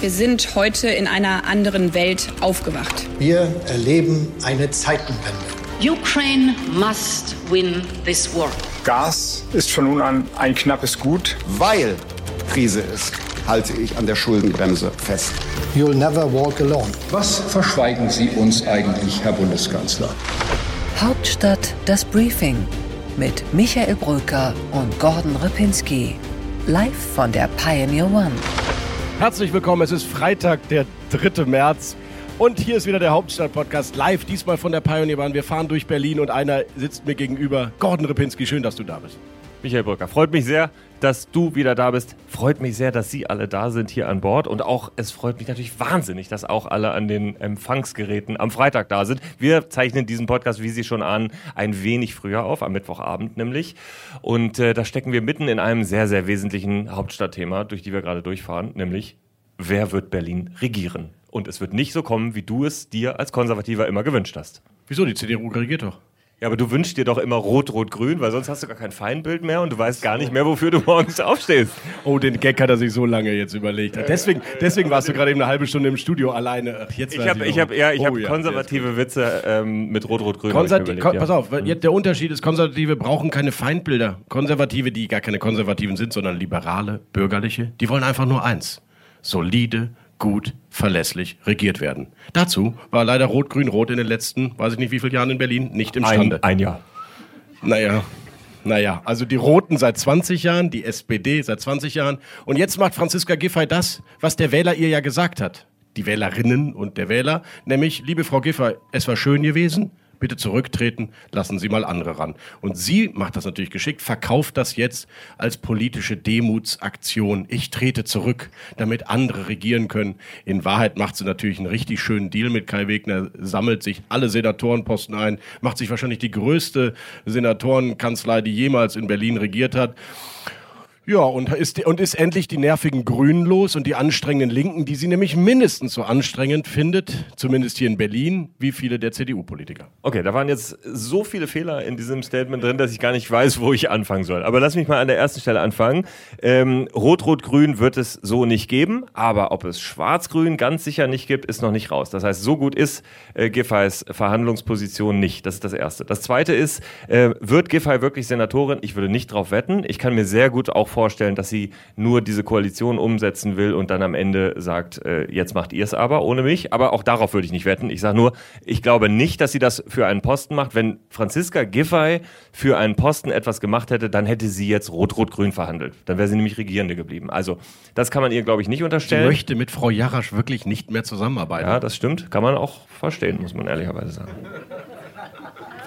Wir sind heute in einer anderen Welt aufgewacht. Wir erleben eine Zeitenwende. Ukraine must win this war. Gas ist von nun an ein knappes Gut. Weil Krise ist, halte ich an der Schuldenbremse fest. You'll never walk alone. Was verschweigen Sie uns eigentlich, Herr Bundeskanzler? Hauptstadt das Briefing mit Michael Brücker und Gordon Ripinski. Live von der Pioneer One. Herzlich willkommen, es ist Freitag, der 3. März. Und hier ist wieder der Hauptstadt-Podcast live, diesmal von der Pioneer One. Wir fahren durch Berlin und einer sitzt mir gegenüber. Gordon Ripinski, schön, dass du da bist. Michael Brücker, freut mich sehr, dass du wieder da bist. Freut mich sehr, dass Sie alle da sind hier an Bord. Und auch, es freut mich natürlich wahnsinnig, dass auch alle an den Empfangsgeräten am Freitag da sind. Wir zeichnen diesen Podcast, wie Sie schon ahnen, ein wenig früher auf, am Mittwochabend nämlich. Und äh, da stecken wir mitten in einem sehr, sehr wesentlichen Hauptstadtthema, durch die wir gerade durchfahren, nämlich wer wird Berlin regieren? Und es wird nicht so kommen, wie du es dir als Konservativer immer gewünscht hast. Wieso? Die CDU regiert doch. Ja, aber du wünschst dir doch immer Rot-Rot-Grün, weil sonst hast du gar kein Feindbild mehr und du weißt gar nicht mehr, wofür du morgens aufstehst. Oh, den Gag hat er sich so lange jetzt überlegt. Deswegen, deswegen warst du gerade eben eine halbe Stunde im Studio alleine. Ach, jetzt Ich habe ich hab, ja, ich oh, hab ja, konservative Witze ähm, mit Rot-Rot-Grün. hab ich mir Konservativ, überlegt, kon, ja. Pass auf, weil jetzt der Unterschied ist, Konservative brauchen keine Feindbilder. Konservative, die gar keine Konservativen sind, sondern liberale, bürgerliche, die wollen einfach nur eins. Solide, gut, verlässlich regiert werden. Dazu war leider Rot-Grün-Rot in den letzten, weiß ich nicht wie viele Jahren in Berlin, nicht imstande. Ein, ein Jahr. Naja, naja, also die Roten seit 20 Jahren, die SPD seit 20 Jahren. Und jetzt macht Franziska Giffey das, was der Wähler ihr ja gesagt hat. Die Wählerinnen und der Wähler, nämlich, liebe Frau Giffey, es war schön gewesen, bitte zurücktreten, lassen Sie mal andere ran. Und sie macht das natürlich geschickt, verkauft das jetzt als politische Demutsaktion. Ich trete zurück, damit andere regieren können. In Wahrheit macht sie natürlich einen richtig schönen Deal mit Kai Wegner, sammelt sich alle Senatorenposten ein, macht sich wahrscheinlich die größte Senatorenkanzlei, die jemals in Berlin regiert hat. Ja, und ist, und ist endlich die nervigen Grünen los und die anstrengenden Linken, die sie nämlich mindestens so anstrengend findet, zumindest hier in Berlin, wie viele der CDU-Politiker. Okay, da waren jetzt so viele Fehler in diesem Statement drin, dass ich gar nicht weiß, wo ich anfangen soll. Aber lass mich mal an der ersten Stelle anfangen. Ähm, Rot-Rot-Grün wird es so nicht geben, aber ob es Schwarz-Grün ganz sicher nicht gibt, ist noch nicht raus. Das heißt, so gut ist äh, Giffey's Verhandlungsposition nicht. Das ist das Erste. Das Zweite ist, äh, wird Giffey wirklich Senatorin? Ich würde nicht drauf wetten. Ich kann mir sehr gut auch vorstellen, dass sie nur diese Koalition umsetzen will und dann am Ende sagt, äh, jetzt macht ihr es aber ohne mich. Aber auch darauf würde ich nicht wetten. Ich sage nur, ich glaube nicht, dass sie das für einen Posten macht. Wenn Franziska Giffey für einen Posten etwas gemacht hätte, dann hätte sie jetzt Rot-Rot-Grün verhandelt. Dann wäre sie nämlich Regierende geblieben. Also das kann man ihr, glaube ich, nicht Sie unterstellen. möchte mit Frau Jarasch wirklich nicht mehr zusammenarbeiten. ja, das stimmt. Kann man auch verstehen, muss man ehrlicherweise sagen.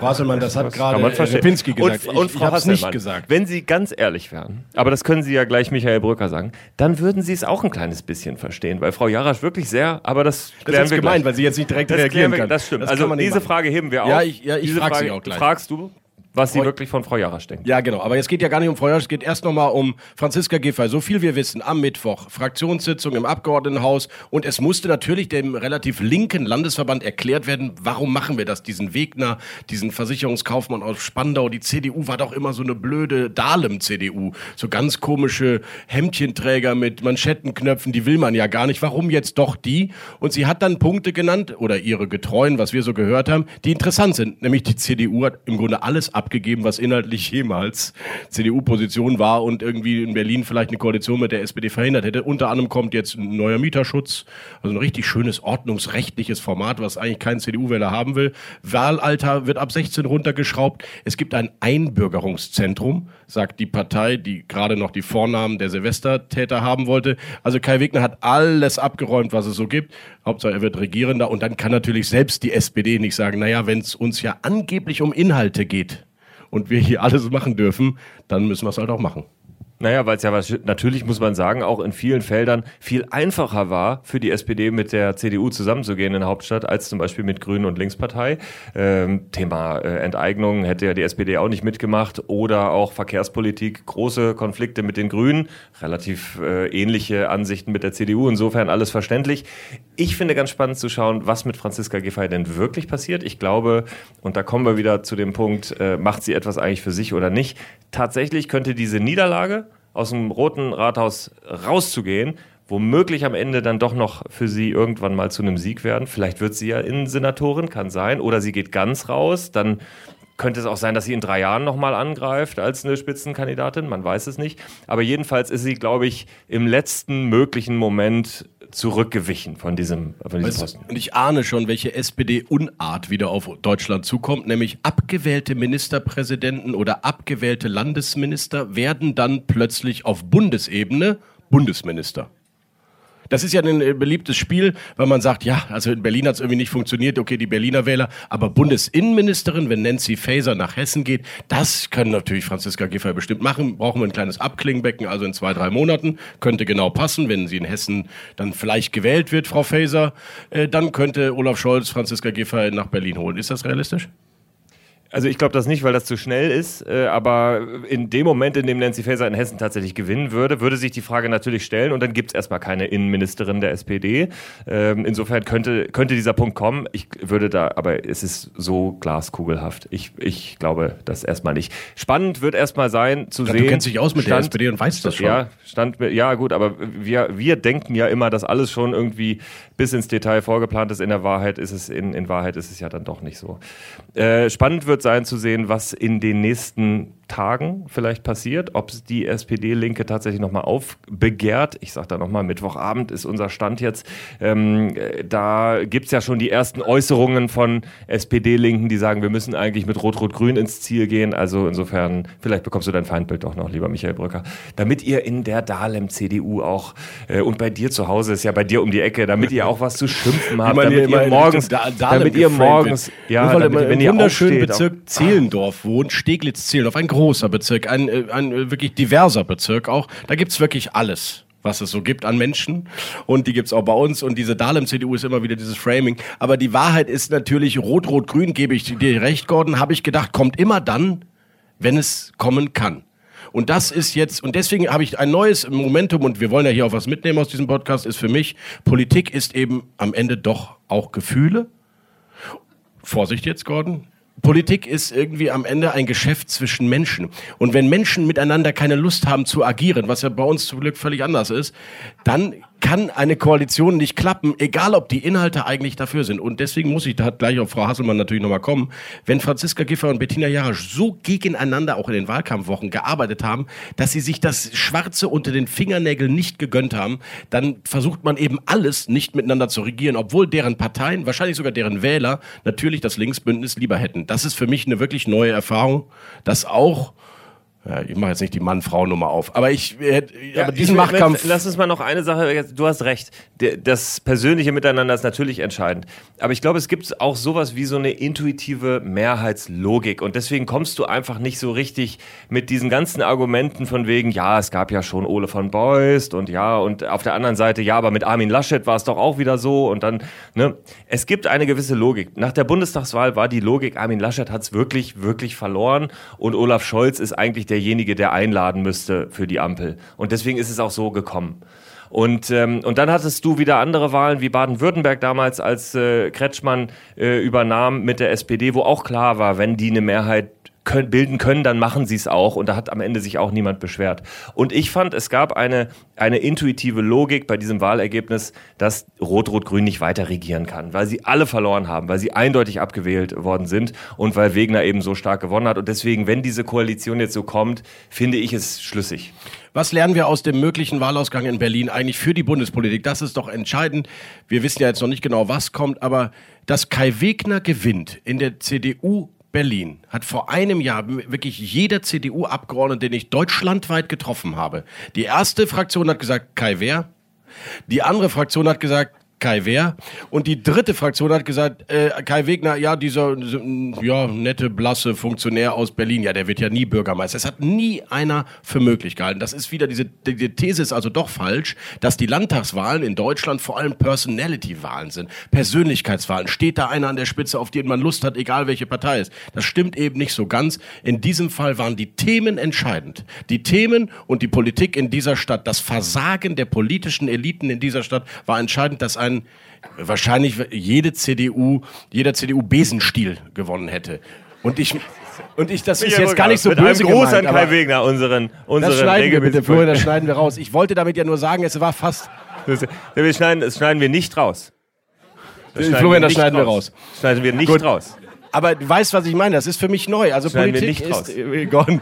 Frau Hasselmann, das hat Das gerade äh. Lipinski gesagt. Und, und ich ich Frau habe es nicht gesagt. Wenn Sie ganz ehrlich wären, aber das können Sie ja gleich Michael Brücker sagen, dann würden Sie es auch ein kleines bisschen verstehen, weil Frau Jarasch wirklich sehr, aber das Das klären ist wir gemein, gleich. weil sie jetzt nicht direkt Das, reagieren wir, kann. das stimmt. kann also diese. Frage heben wir auf. Ja, ich- ja, ich diese frag sie Frage auch gleich. Fragst du, was sie Frau- wirklich von Frau Jarasch denkt? Ja, genau. Aber es geht ja gar nicht um Frau Jarasch, es geht erst nochmal um Franziska Giffey. So viel wir wissen, am Mittwoch, Fraktionssitzung im Abgeordnetenhaus. Und es musste natürlich dem relativ linken Landesverband erklärt werden, warum machen wir das? Diesen Wegner, diesen Versicherungskaufmann aus Spandau. Die CDU war doch immer so eine blöde Dahlem-CDU. So ganz komische Hemdchenträger mit Manschettenknöpfen, die will man ja gar nicht. Warum jetzt doch die? Und sie hat dann Punkte genannt, oder ihre Getreuen, was wir so gehört haben, die interessant sind. Nämlich die CDU hat im Grunde alles abgegeben, was inhaltlich jemals CDU-Position war und irgendwie in Berlin vielleicht eine Koalition mit der SPD verhindert hätte. Unter anderem kommt jetzt ein neuer Mieterschutz, also ein richtig schönes ordnungsrechtliches Format, was eigentlich kein CDU-Wähler haben will. Wahlalter wird ab 16 runtergeschraubt. Es gibt ein Einbürgerungszentrum, sagt die Partei, die gerade noch die Vornamen der Silvestertäter haben wollte. Also Kai Wegner hat alles abgeräumt, was es so gibt. Hauptsache er wird Regierender und dann kann natürlich selbst die SPD nicht sagen, naja, wenn es uns ja angeblich um Inhalte geht und wir hier alles machen dürfen, dann müssen wir es halt auch machen. Naja, weil es ja was, natürlich muss man sagen, auch in vielen Feldern viel einfacher war für die SPD mit der CDU zusammenzugehen in der Hauptstadt als zum Beispiel mit Grünen und Linkspartei. Ähm, Thema äh, Enteignung hätte ja die SPD auch nicht mitgemacht oder auch Verkehrspolitik, große Konflikte mit den Grünen, relativ äh, ähnliche Ansichten mit der CDU, insofern alles verständlich. Ich finde ganz spannend zu schauen, was mit Franziska Giffey denn wirklich passiert. Ich glaube, und da kommen wir wieder zu dem Punkt, äh, macht sie etwas eigentlich für sich oder nicht. Tatsächlich könnte diese Niederlage aus dem Roten Rathaus rauszugehen, womöglich am Ende dann doch noch für sie irgendwann mal zu einem Sieg werden. Vielleicht wird sie ja Innensenatorin, kann sein, oder sie geht ganz raus, dann könnte es auch sein, dass sie in drei Jahren nochmal angreift als eine Spitzenkandidatin, man weiß es nicht. Aber jedenfalls ist sie, glaube ich, im letzten möglichen Moment zurückgewichen von diesem, von diesem Posten. Und ich ahne schon, welche SPD-Unart wieder auf Deutschland zukommt, nämlich abgewählte Ministerpräsidenten oder abgewählte Landesminister werden dann plötzlich auf Bundesebene Bundesminister. Das ist ja ein äh, beliebtes Spiel, weil man sagt, ja, also in Berlin hat es irgendwie nicht funktioniert, okay, die Berliner Wähler, aber Bundesinnenministerin, wenn Nancy Faeser nach Hessen geht, das können natürlich Franziska Giffey bestimmt machen. Brauchen wir ein kleines Abklingbecken, also in zwei, drei Monaten, könnte genau passen, wenn sie in Hessen dann vielleicht gewählt wird, Frau Faeser, äh, dann könnte Olaf Scholz Franziska Giffey nach Berlin holen. Ist das realistisch? Also ich glaube das nicht, weil das zu schnell ist. Äh, aber in dem Moment, in dem Nancy Faeser in Hessen tatsächlich gewinnen würde, würde sich die Frage natürlich stellen und dann gibt es erstmal keine Innenministerin der SPD. Ähm, insofern könnte, könnte dieser Punkt kommen. Ich würde da, aber es ist so glaskugelhaft. Ich, ich glaube das erstmal nicht. Spannend wird erstmal sein zu glaub, sehen. Du kennst dich aus mit Stand, der SPD und weißt das schon. Ja, stand, ja gut, aber wir, wir denken ja immer, dass alles schon irgendwie bis ins Detail vorgeplant ist. In der Wahrheit ist es, in, in Wahrheit ist es ja dann doch nicht so. Äh, spannend wird sein zu sehen, was in den nächsten Tagen vielleicht passiert, ob die SPD-Linke tatsächlich nochmal aufbegehrt. Ich sage da nochmal, Mittwochabend ist unser Stand jetzt. Ähm, da gibt es ja schon die ersten Äußerungen von SPD-Linken, die sagen, wir müssen eigentlich mit Rot-Rot-Grün ins Ziel gehen. Also insofern, vielleicht bekommst du dein Feindbild doch noch, lieber Michael Brücker. Damit ihr in der Dahlem-CDU auch äh, und bei dir zu Hause ist ja bei dir um die Ecke, damit ihr auch was zu schimpfen habt, damit ihr morgens, damit ihr morgens, ja, damit, wenn ihr wunderschönen Bezirk Zehlendorf wohnt, Steglitz-Zehlendorf, ein großer Bezirk, ein, äh, ein äh, wirklich diverser Bezirk auch. Da gibt's wirklich alles was es so gibt an Menschen. Und die gibt's auch bei uns. Und diese Dahlem-CDU ist immer wieder dieses Framing. Aber die Wahrheit ist natürlich, Rot-Rot-Grün, gebe ich dir recht, Gordon, habe ich gedacht, kommt immer dann, wenn es kommen kann. Und das ist jetzt, und deswegen habe ich ein neues Momentum, und wir wollen ja hier auch was mitnehmen aus diesem Podcast, ist für mich, Politik ist eben am Ende doch auch Gefühle. Vorsicht jetzt, Gordon. Politik ist irgendwie am Ende ein Geschäft zwischen Menschen. Und wenn Menschen miteinander keine Lust haben zu agieren, was ja bei uns zum Glück völlig anders ist, dann kann eine Koalition nicht klappen, egal ob die Inhalte eigentlich dafür sind. Und deswegen muss ich da gleich auf Frau Hasselmann natürlich nochmal kommen. Wenn Franziska Giffey und Bettina Jarasch so gegeneinander auch in den Wahlkampfwochen gearbeitet haben, dass sie sich das Schwarze unter den Fingernägeln nicht gegönnt haben, dann versucht man eben alles nicht miteinander zu regieren, obwohl deren Parteien, wahrscheinlich sogar deren Wähler, natürlich das Linksbündnis lieber hätten. Das ist für mich eine wirklich neue Erfahrung, dass auch ich mache jetzt nicht die Mann-Frau-Nummer auf, aber ich, ja, aber diesen ich, Machtkampf. Lass uns mal noch eine Sache, du hast recht, das persönliche Miteinander ist natürlich entscheidend, aber ich glaube, es gibt auch sowas wie so eine intuitive Mehrheitslogik. Und deswegen kommst du einfach nicht so richtig mit diesen ganzen Argumenten von wegen, ja, es gab ja schon Ole von Beust und ja, und auf der anderen Seite, ja, aber mit Armin Laschet war es doch auch wieder so. Und dann, ne, es gibt eine gewisse Logik. Nach der Bundestagswahl war die Logik, Armin Laschet hat es wirklich, wirklich verloren. Und Olaf Scholz ist eigentlich der derjenige, der einladen müsste für die Ampel. Und deswegen ist es auch so gekommen. Und, ähm, und dann hattest du wieder andere Wahlen wie Baden-Württemberg damals, als äh, Kretschmann äh, übernahm mit der SPD, wo auch klar war, wenn die eine Mehrheit können, bilden können, dann machen sie es auch. Und da hat am Ende sich auch niemand beschwert. Und ich fand, es gab eine, eine intuitive Logik bei diesem Wahlergebnis, dass Rot-Rot-Grün nicht weiter regieren kann, weil sie alle verloren haben, weil sie eindeutig abgewählt worden sind und weil Wegner eben so stark gewonnen hat. Und deswegen, wenn diese Koalition jetzt so kommt, finde ich es schlüssig. Was lernen wir aus dem möglichen Wahlausgang in Berlin eigentlich für die Bundespolitik? Das ist doch entscheidend. Wir wissen ja jetzt noch nicht genau, was kommt, aber dass Kai Wegner gewinnt in der CDU Berlin hat vor einem Jahr wirklich jeder CDU-Abgeordnete, den ich deutschlandweit getroffen habe. Die erste Fraktion hat gesagt, Kai Wehr. Die andere Fraktion hat gesagt, Kai Wehr. Und die dritte Fraktion hat gesagt, äh, Kai Wegner, ja, dieser ja, nette, blasse Funktionär aus Berlin, ja, der wird ja nie Bürgermeister. Es hat nie einer für möglich gehalten. Das ist wieder, diese die These ist also doch falsch, dass die Landtagswahlen in Deutschland vor allem Personality-Wahlen sind. Persönlichkeitswahlen. Steht da einer an der Spitze, auf den man Lust hat, egal welche Partei ist. Das stimmt eben nicht so ganz. In diesem Fall waren die Themen entscheidend. Die Themen und die Politik in dieser Stadt, das Versagen der politischen Eliten in dieser Stadt war entscheidend, dass ein dann wahrscheinlich jede CDU, jeder CDU Besenstiel gewonnen hätte. Und ich, und ich, das ist jetzt gar nicht so mit böse einem Gruß gemeint, an Kai Wegner, unseren, unseren Das schneiden wir bitte vorher, das schneiden wir raus. Ich wollte damit ja nur sagen, es war fast, Das, wir schneiden, das schneiden wir nicht raus. Das Florian, wir das nicht schneiden wir raus. Schneiden wir nicht Gut. raus. Aber du weißt, was ich meine. Das ist für mich neu. Also Schneiden wir Politik nicht ist raus. äh, Gordon,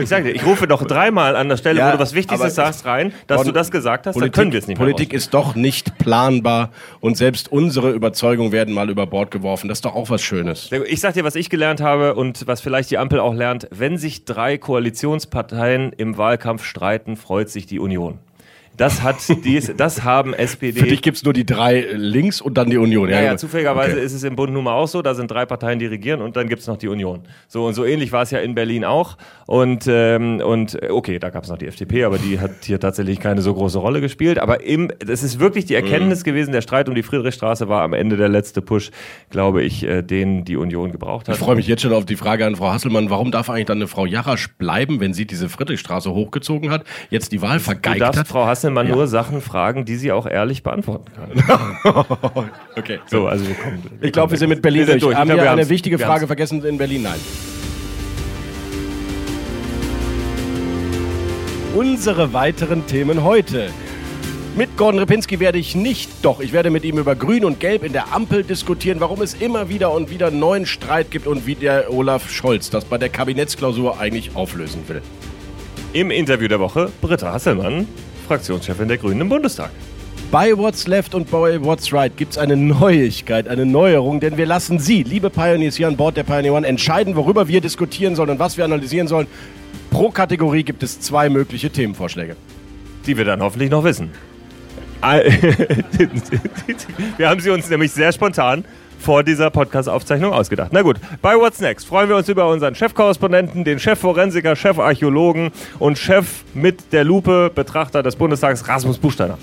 Ich sag dir, ich rufe doch dreimal an der Stelle, Ja, wo du was Wichtiges sagst, rein, dass du das gesagt hast, Politik, dann können wir es nicht Politik ist doch nicht planbar und selbst unsere Überzeugungen werden mal über Bord geworfen. Das ist doch auch was Schönes. Ich sag dir, was ich gelernt habe und was vielleicht die Ampel auch lernt. Wenn sich drei Koalitionsparteien im Wahlkampf streiten, freut sich die Union. Das hat dies, das haben SPD. Für dich gibt's nur die drei links und dann die Union. Ja, ja, gut. zufälligerweise Okay. ist es im Bund nun mal auch so, da sind drei Parteien, die regieren und dann gibt's noch die Union. So und so ähnlich war es ja in Berlin auch. Und, ähm, und äh, okay, da gab's noch die FDP, aber die hat hier tatsächlich keine so große Rolle gespielt. Aber im, das ist wirklich die Mhm. Erkenntnis gewesen, der Streit um die Friedrichstraße war am Ende der letzte Push, glaube ich, äh, den die Union gebraucht hat. Ich freue mich jetzt schon auf die Frage an Frau Hasselmann. Warum darf eigentlich dann eine Frau Jarasch bleiben, wenn sie diese Friedrichstraße hochgezogen hat, jetzt die Wahl Du vergeigt darfst hat? Frau Hasselmann Ja. nur Sachen fragen, die sie auch ehrlich beantworten kann. okay. So, also wir kommen. Ich glaube, wir sind mit Berlin Wir sind durch. durch. Haben wir wir eine wichtige Wir Frage haben's. vergessen in Berlin? Nein. Unsere weiteren Themen heute. Mit Gordon Repinski werde ich nicht, doch ich werde mit ihm über Grün und Gelb in der Ampel diskutieren, warum es immer wieder und wieder neuen Streit gibt und wie der Olaf Scholz das bei der Kabinettsklausur eigentlich auflösen will. Im Interview der Woche Britta Hasselmann, Fraktionschefin der Grünen im Bundestag. Bei What's Left und bei What's Right gibt es eine Neuigkeit, eine Neuerung, denn wir lassen Sie, liebe Pioneers hier an Bord der Pioneer One, entscheiden, worüber wir diskutieren sollen und was wir analysieren sollen. Pro Kategorie gibt es zwei mögliche Themenvorschläge. die wir dann hoffentlich noch wissen. Wir haben sie uns nämlich sehr spontan vor dieser Podcast-Aufzeichnung ausgedacht. Na gut, bei What's Next freuen wir uns über unseren Chefkorrespondenten, den Chefforensiker, Chefarchäologen und Chef mit der Lupe Betrachter des Bundestags, Rasmus Buchsteiner.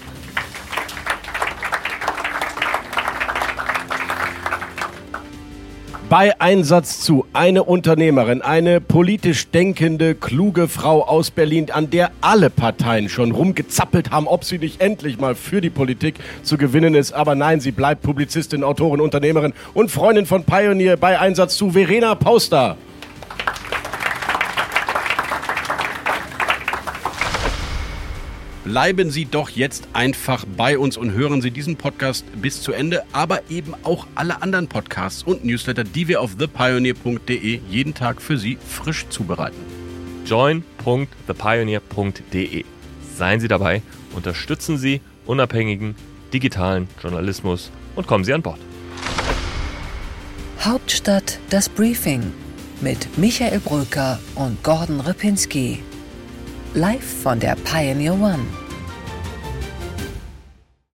Bei Einsatz zu eine Unternehmerin, eine politisch denkende, kluge Frau aus Berlin, an der alle Parteien schon rumgezappelt haben, ob sie nicht endlich mal für die Politik zu gewinnen ist. Aber nein, sie bleibt Publizistin, Autorin, Unternehmerin und Freundin von Pioneer bei Einsatz zu Verena Pauster. Bleiben Sie doch jetzt einfach bei uns und hören Sie diesen Podcast bis zu Ende, aber eben auch alle anderen Podcasts und Newsletter, die wir auf thepioneer.de jeden Tag für Sie frisch zubereiten. join.thepioneer.de. Seien Sie dabei, unterstützen Sie unabhängigen digitalen Journalismus und kommen Sie an Bord. Hauptstadt das Briefing mit Michael Bröker und Gordon Ripinski. Live von der Pioneer One.